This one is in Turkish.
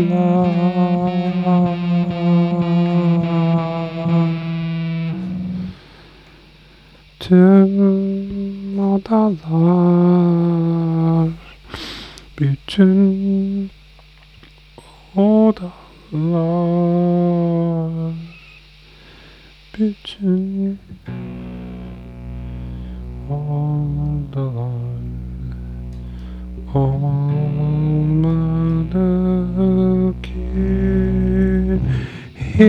odalar Tüm odalar Bütün odalar Bütün odalar Olmadı hiç